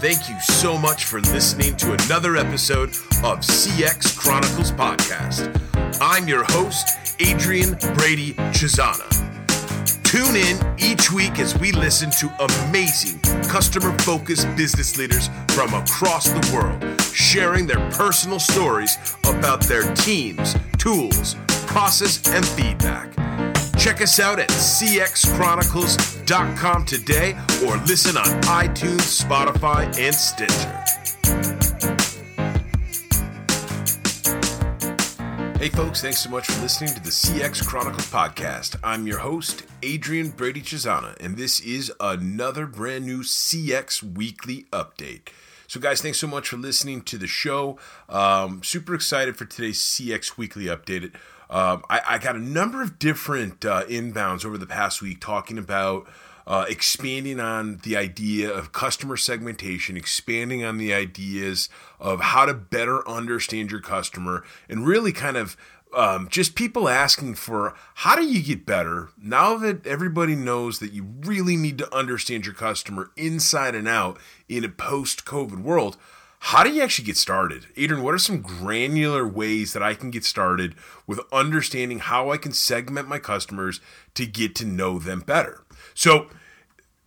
Thank you so much for listening to another episode of CX Chronicles Podcast. I'm your host, Adrian Brady Cesana. Tune in each week as we listen to amazing customer focused business leaders from across the world, sharing their personal stories about their teams, tools, process, and feedback. Check us out at cxchronicles.com today or listen on iTunes, Spotify, and Stitcher. Hey, folks, thanks so much for listening to the CX Chronicles podcast. I'm your host, Adrian Brady Cesana, and this is another brand new CX weekly update. So, guys, thanks so much for listening to the show. Um, super excited for today's CX weekly update. Um, I, I, got a number of different uh, inbounds over the past week talking about uh, expanding on the idea of customer segmentation, expanding on the ideas of how to better understand your customer, and really kind of um, just people asking for how do you get better now that everybody knows that you really need to understand your customer inside and out in a post COVID world. How do you actually get started? Adrian, what are some granular ways that I can get started with understanding how I can segment my customers to get to know them better? So,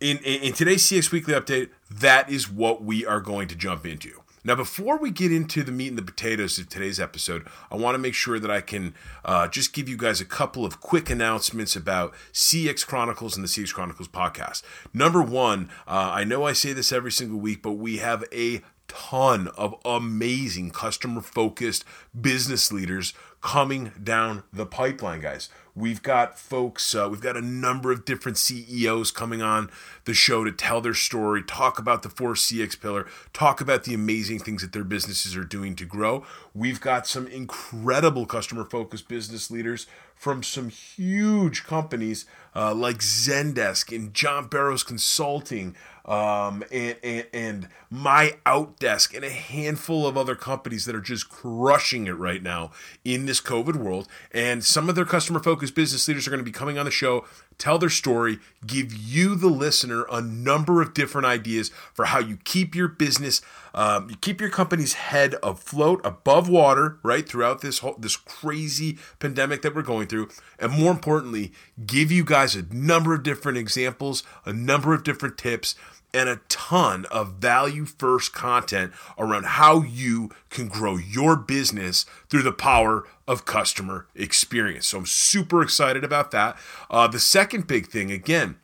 in, in, today's CX Weekly Update, that is what we are going to jump into. Now, before we get into the meat and the potatoes of today's episode, I want to make sure that I can uh, just give you guys a couple of quick announcements about CX Chronicles and the CX Chronicles podcast. Number one, uh, I know I say this every single week, but we have a ton of amazing customer focused business leaders coming down the pipeline, guys. We've got folks, uh, we've got a number of different CEOs coming on the show to tell their story, talk about the 4CX pillar, talk about the amazing things that their businesses are doing to grow. We've got some incredible customer focused business leaders from some huge companies uh, like Zendesk and John Barrows Consulting um, and, and, and My Outdesk and a handful of other companies that are just crushing it right now in this COVID world. And some of their customer focused business leaders are going to be coming on the show tell their story, give you, the listener, a number of different ideas for how you keep your business, um, you keep your company's head afloat, above water, right, throughout this whole, this crazy pandemic that we're going through, and more importantly, give you guys a number of different examples, a number of different tips and a ton of value first content around how you can grow your business through the power of customer experience. So I'm super excited about that. Uh, the second big thing, again,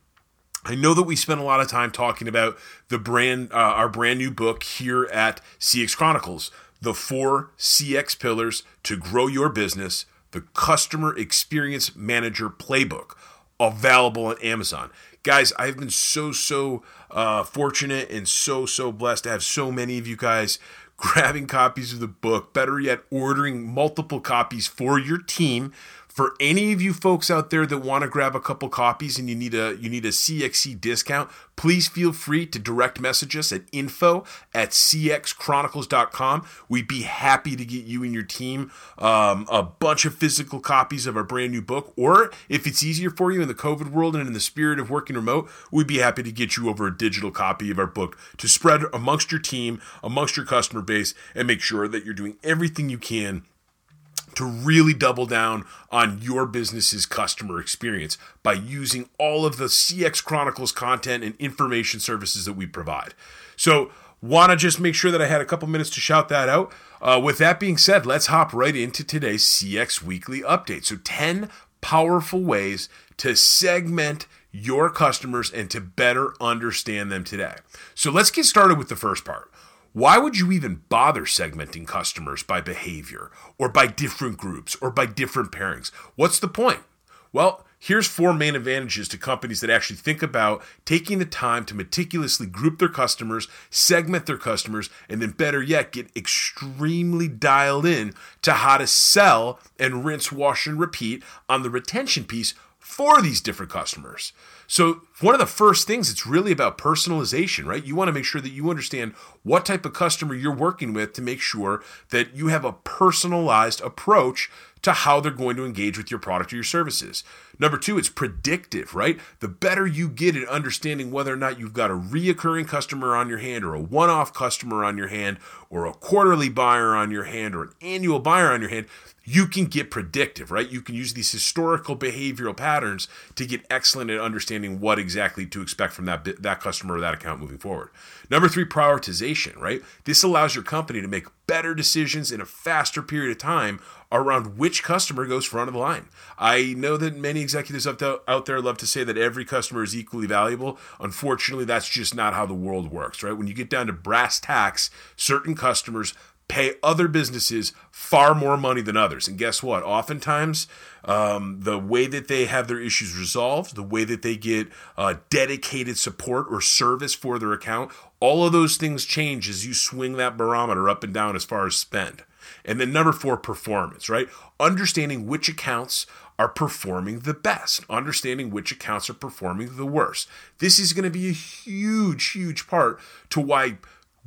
I know that we spent a lot of time talking about the brand, uh, our brand new book here at CX Chronicles, the four CX pillars to grow your business, the customer experience manager playbook, available on Amazon guys, I've been so, so uh, fortunate and so, so blessed to have so many of you guys grabbing copies of the book. Better yet, ordering multiple copies for your team for any of you folks out there that want to grab a couple copies and you need a you need a CXC discount, please feel free to direct message us at info at cxchronicles.com. We'd be happy to get you and your team um, a bunch of physical copies of our brand new book. Or if it's easier for you in the COVID world and in the spirit of working remote, we'd be happy to get you over a digital copy of our book to spread amongst your team, amongst your customer base, and make sure that you're doing everything you can to really double down on your business's customer experience by using all of the CX Chronicles content and information services that we provide. So, want to just make sure that I had a couple minutes to shout that out. Uh, with that being said, let's hop right into today's CX Weekly update. So, 10 powerful ways to segment your customers and to better understand them today. So, let's get started with the first part. Why would you even bother segmenting customers by behavior or by different groups or by different pairings? What's the point? Well, here's four main advantages to companies that actually think about taking the time to meticulously group their customers, segment their customers, and then better yet, get extremely dialed in to how to sell and rinse, wash, and repeat on the retention piece for these different customers. So, one of the first things, it's really about personalization, right? You want to make sure that you understand what type of customer you're working with to make sure that you have a personalized approach to how they're going to engage with your product or your services. Number two, it's predictive, right? The better you get at understanding whether or not you've got a reoccurring customer on your hand or a one off customer on your hand or a quarterly buyer on your hand or an annual buyer on your hand, you can get predictive, right? You can use these historical behavioral patterns to get excellent at understanding what exactly to expect from that that customer or that account moving forward. Number 3, prioritization, right? This allows your company to make better decisions in a faster period of time around which customer goes front of the line. I know that many executives out there love to say that every customer is equally valuable. Unfortunately, that's just not how the world works, right? When you get down to brass tacks, certain customers pay other businesses far more money than others. And guess what? Oftentimes, um, the way that they have their issues resolved, the way that they get uh, dedicated support or service for their account, all of those things change as you swing that barometer up and down as far as spend. And then number four, performance, right? Understanding which accounts are performing the best, understanding which accounts are performing the worst. This is going to be a huge, huge part to why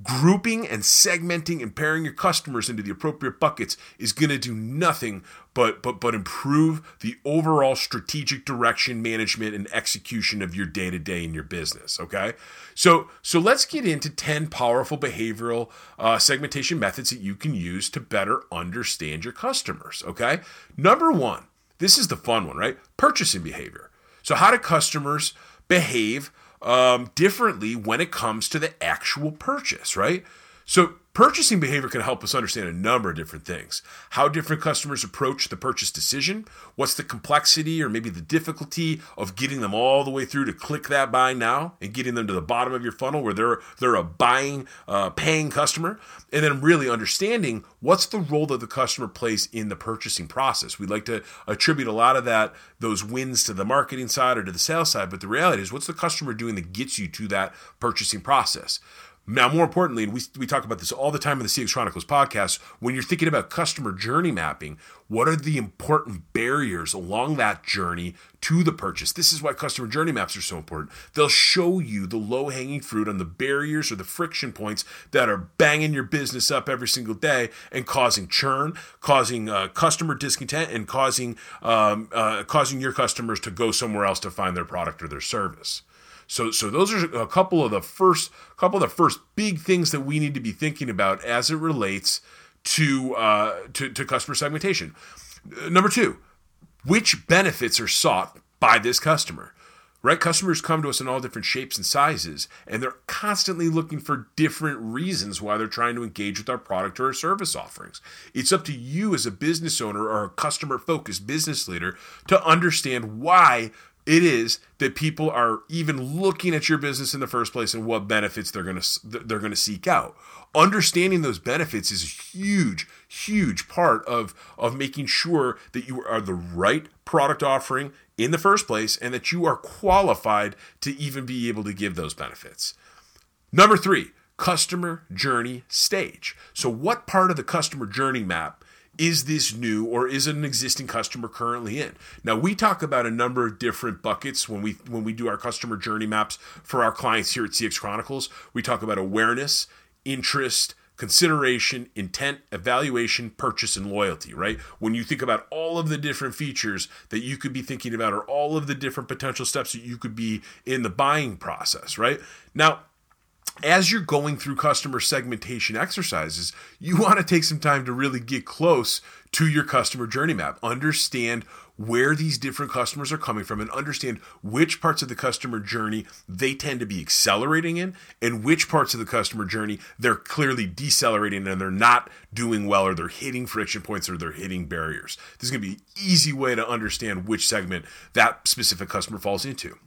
grouping and segmenting and pairing your customers into the appropriate buckets is going to do nothing but but but improve the overall strategic direction management and execution of your day to day in your business okay so so let's get into 10 powerful behavioral uh, segmentation methods that you can use to better understand your customers okay number one this is the fun one right purchasing behavior so how do customers behave um, differently when it comes to the actual purchase, right? So Purchasing behavior can help us understand a number of different things. How different customers approach the purchase decision, what's the complexity or maybe the difficulty of getting them all the way through to click that buy now and getting them to the bottom of your funnel where they're they're a buying uh, paying customer and then really understanding what's the role that the customer plays in the purchasing process. We'd like to attribute a lot of that those wins to the marketing side or to the sales side, but the reality is what's the customer doing that gets you to that purchasing process? Now, more importantly, and we, we talk about this all the time in the CX Chronicles podcast, when you're thinking about customer journey mapping, what are the important barriers along that journey to the purchase? This is why customer journey maps are so important. They'll show you the low hanging fruit on the barriers or the friction points that are banging your business up every single day and causing churn, causing uh, customer discontent, and causing um, uh, causing your customers to go somewhere else to find their product or their service. So, so those are a couple of the first couple of the first big things that we need to be thinking about as it relates to uh, to, to customer segmentation. Number two, which benefits are sought by this customer? Right? Customers come to us in all different shapes and sizes, and they're constantly looking for different reasons why they're trying to engage with our product or our service offerings. It's up to you as a business owner or a customer focused business leader to understand why it is that people are even looking at your business in the first place and what benefits they're going to they're going to seek out. Understanding those benefits is a huge huge part of of making sure that you are the right product offering in the first place and that you are qualified to even be able to give those benefits. Number 3 customer journey stage. So what part of the customer journey map is this new or is it an existing customer currently in? Now we talk about a number of different buckets when we when we do our customer journey maps for our clients here at cx chronicles. We talk about awareness interest consideration intent evaluation purchase and loyalty right? When you think about all of the different features that you could be thinking about or all of the different potential steps that you could be in the buying process right? Now as you're going through customer segmentation exercises, you want to take some time to really get close to your customer journey map. Understand where these different customers are coming from and understand which parts of the customer journey they tend to be accelerating in and which parts of the customer journey they're clearly decelerating and they're not doing well or they're hitting friction points or they're hitting barriers. This is going to be an easy way to understand which segment that specific customer falls into.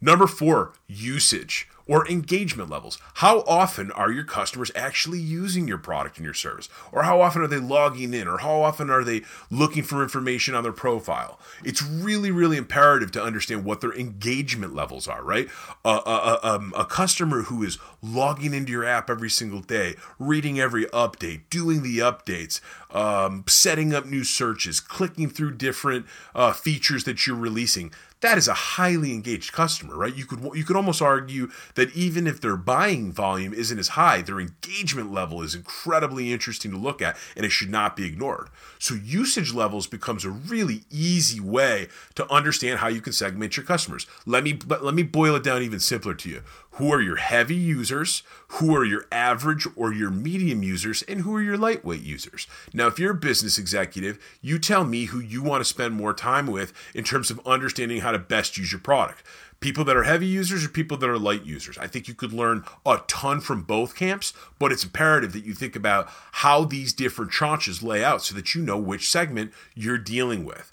Number four, usage or engagement levels. How often are your customers actually using your product and your service? Or how often are they logging in? Or how often are they looking for information on their profile? It's really, really imperative to understand what their engagement levels are, right? Um, a customer who is logging into your app every single day, reading every update, doing the updates, um, setting up new searches, clicking through different uh, features that you're releasing that is a highly engaged customer, right? You could you could almost argue that even if their buying volume isn't as high, their engagement level is incredibly interesting to look at and it should not be ignored. So usage levels becomes a really easy way to understand how you can segment your customers. Let me let me boil it down even simpler to you. Who are your heavy users? Who are your average or your medium users? And who are your lightweight users? Now, if you're a business executive, you tell me who you want to spend more time with in terms of understanding how to best use your product. People that are heavy users or people that are light users. I think you could learn a ton from both camps, but it's imperative that you think about how these different tranches lay out so that you know which segment you're dealing with.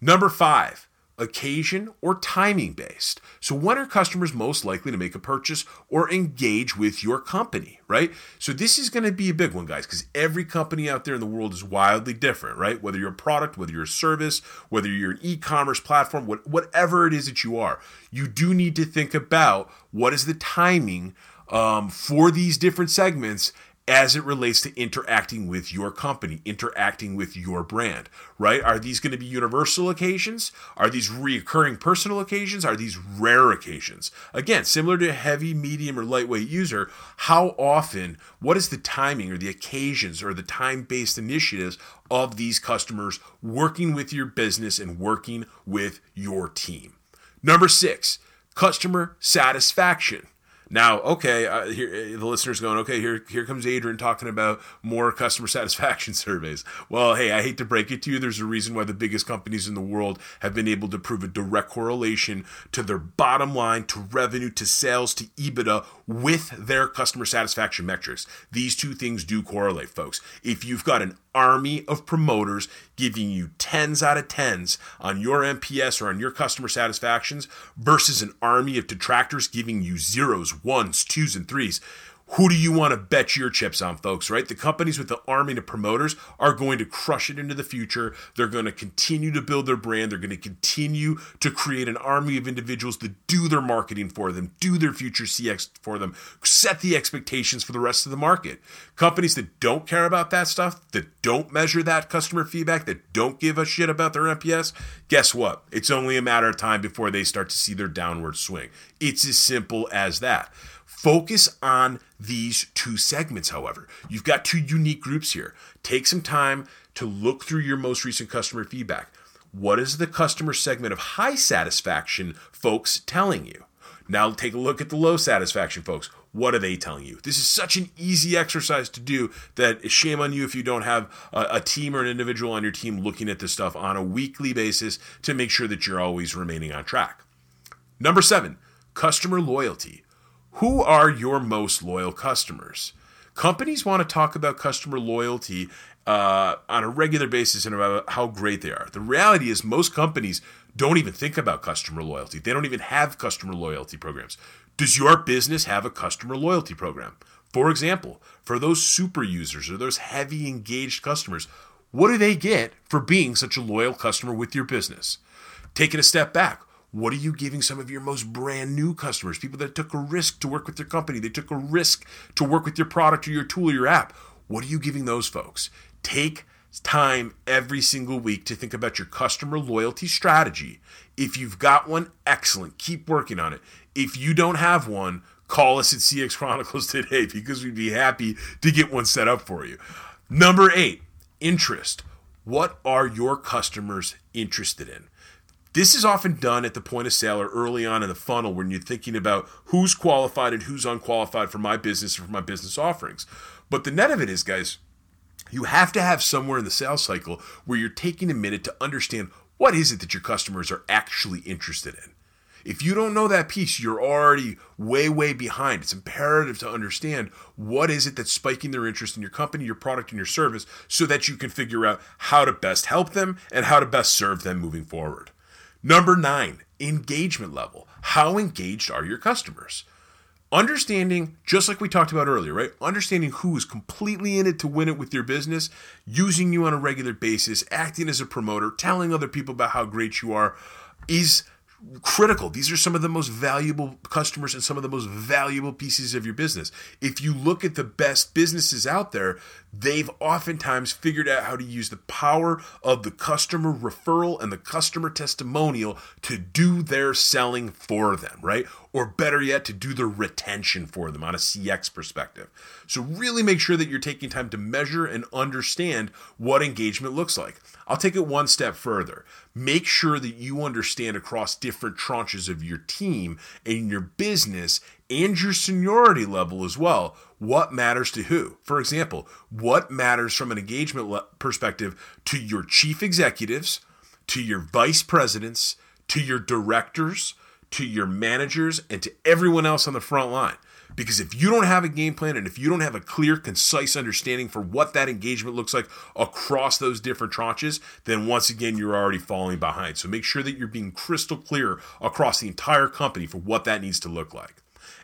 Number five, occasion, or timing based. So, when are customers most likely to make a purchase or engage with your company, right? So, this is going to be a big one, guys, because every company out there in the world is wildly different, right? Whether you're a product, whether you're a service, whether you're an e commerce platform, whatever it is that you are, you do need to think about what is the timing um, for these different segments as it relates to interacting with your company, interacting with your brand, right? Are these going to be universal occasions? Are these reoccurring personal occasions? Are these rare occasions? Again, similar to a heavy, medium, or lightweight user, how often, what is the timing or the occasions or the time based initiatives of these customers working with your business and working with your team? Number six, customer satisfaction. Now, okay, uh, here, the listeners going, okay, here, here comes Adrian talking about more customer satisfaction surveys. Well, hey, I hate to break it to you. There's a reason why the biggest companies in the world have been able to prove a direct correlation to their bottom line, to revenue, to sales, to EBITDA with their customer satisfaction metrics. These two things do correlate, folks. If you've got an army of promoters giving you tens out of tens on your NPS or on your customer satisfactions versus an army of detractors giving you zeros, ones, twos, and threes who do you want to bet your chips on, folks, right? The companies with the army of promoters are going to crush it into the future. They're going to continue to build their brand. They're going to continue to create an army of individuals to do their marketing for them, do their future CX for them, set the expectations for the rest of the market. Companies that don't care about that stuff, that don't measure that customer feedback, that don't give a shit about their NPS, guess what? It's only a matter of time before they start to see their downward swing. It's as simple as that. Focus on these two segments, however. You've got two unique groups here. Take some time to look through your most recent customer feedback. What is the customer segment of high satisfaction folks telling you? Now take a look at the low satisfaction folks. What are they telling you? This is such an easy exercise to do that shame on you if you don't have a, a, team or an individual on your team looking at this stuff on a weekly basis to make sure that you're always remaining on track. Number seven, customer loyalty. Who are your most loyal customers? Companies want to talk about customer loyalty uh, on a regular basis and about how great they are. The reality is, most companies don't even think about customer loyalty. They don't even have customer loyalty programs. Does your business have a customer loyalty program? For example, for those super users or those heavy engaged customers, what do they get for being such a loyal customer with your business? Taking a step back, what are you giving some of your most brand new customers, people that took a risk to work with your company, they took a risk to work with your product or your tool or your app? What are you giving those folks? Take time every single week to think about your customer loyalty strategy. If you've got one, excellent. Keep working on it. If you don't have one, call us at CX Chronicles today because we'd be happy to get one set up for you. Number eight, interest. What are your customers interested in? This is often done at the point of sale or early on in the funnel when you're thinking about who's qualified and who's unqualified for my business or for my business offerings. But the net of it is, guys, you have to have somewhere in the sales cycle where you're taking a minute to understand what is it that your customers are actually interested in. If you don't know that piece, you're already way, way behind. It's imperative to understand what is it that's spiking their interest in your company, your product, and your service so that you can figure out how to best help them and how to best serve them moving forward. Number nine, engagement level. How engaged are your customers? Understanding, just like we talked about earlier, right? Understanding who is completely in it to win it with your business, using you on a regular basis, acting as a promoter, telling other people about how great you are is critical. These are some of the most valuable customers and some of the most valuable pieces of your business. If you look at the best businesses out there, they've oftentimes figured out how to use the power of the customer referral and the customer testimonial to do their selling for them, right? Or better yet, to do the retention for them on a CX perspective. So, really make sure that you're taking time to measure and understand what engagement looks like. I'll take it one step further. Make sure that you understand across different tranches of your team and your business and your seniority level as well what matters to who. For example, what matters from an engagement perspective to your chief executives, to your vice presidents, to your directors, to your managers, and to everyone else on the front line. Because if you don't have a game plan and if you don't have a clear, concise understanding for what that engagement looks like across those different tranches, then once again, you're already falling behind. So make sure that you're being crystal clear across the entire company for what that needs to look like.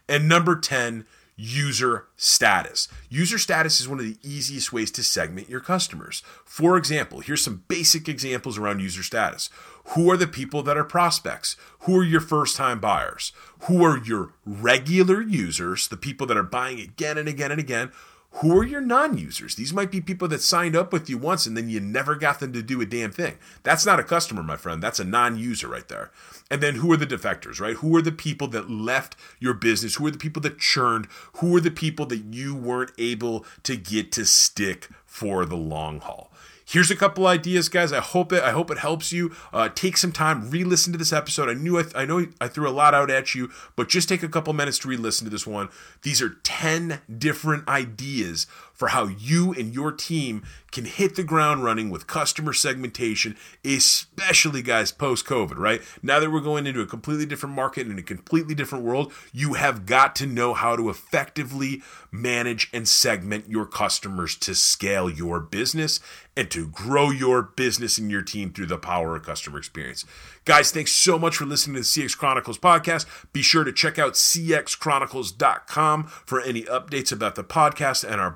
And number 10, user status. User status is one of the easiest ways to segment your customers. For example, here's some basic examples around user status. Who are the people that are prospects? Who are your first time buyers? Who are your regular users, the people that are buying again and again and again? Who are your non users? These might be people that signed up with you once and then you never got them to do a damn thing. That's not a customer, my friend. That's a non user right there. And then who are the defectors, right? Who are the people that left your business? Who are the people that churned? Who are the people that you weren't able to get to stick for the long haul? Here's a couple ideas, guys. I hope it. I hope it helps you. Uh, take some time, re-listen to this episode. I knew I, I know I threw a lot out at you, but just take a couple minutes to re-listen to this one. These are ten different ideas for how you and your team can hit the ground running with customer segmentation, especially guys post COVID, right? Now that we're going into a completely different market and a completely different world, you have got to know how to effectively manage and segment your customers to scale your business and to grow your business and your team through the power of customer experience. Guys, thanks so much for listening to the CX Chronicles podcast. Be sure to check out cxchronicles.com for any updates about the podcast and our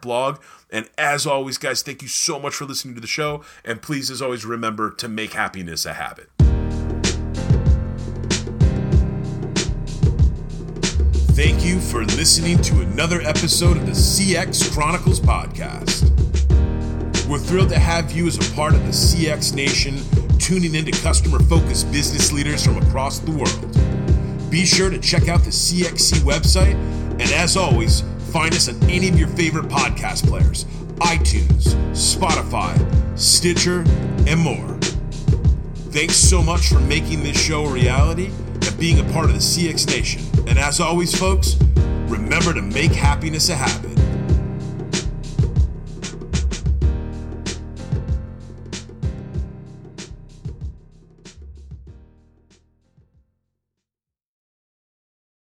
And as always, guys, thank you so much for listening to the show. And please, as always, remember to make happiness a habit. Thank you for listening to another episode of the CX Chronicles podcast. We're thrilled to have you as a part of the CX Nation, tuning into customer focused business leaders from across the world. Be sure to check out the CXC website, and as always, find us on any of your favorite podcast players iTunes, Spotify, Stitcher, and more. Thanks so much for making this show a reality and being a part of the CX Nation. And as always, folks, remember to make happiness a habit.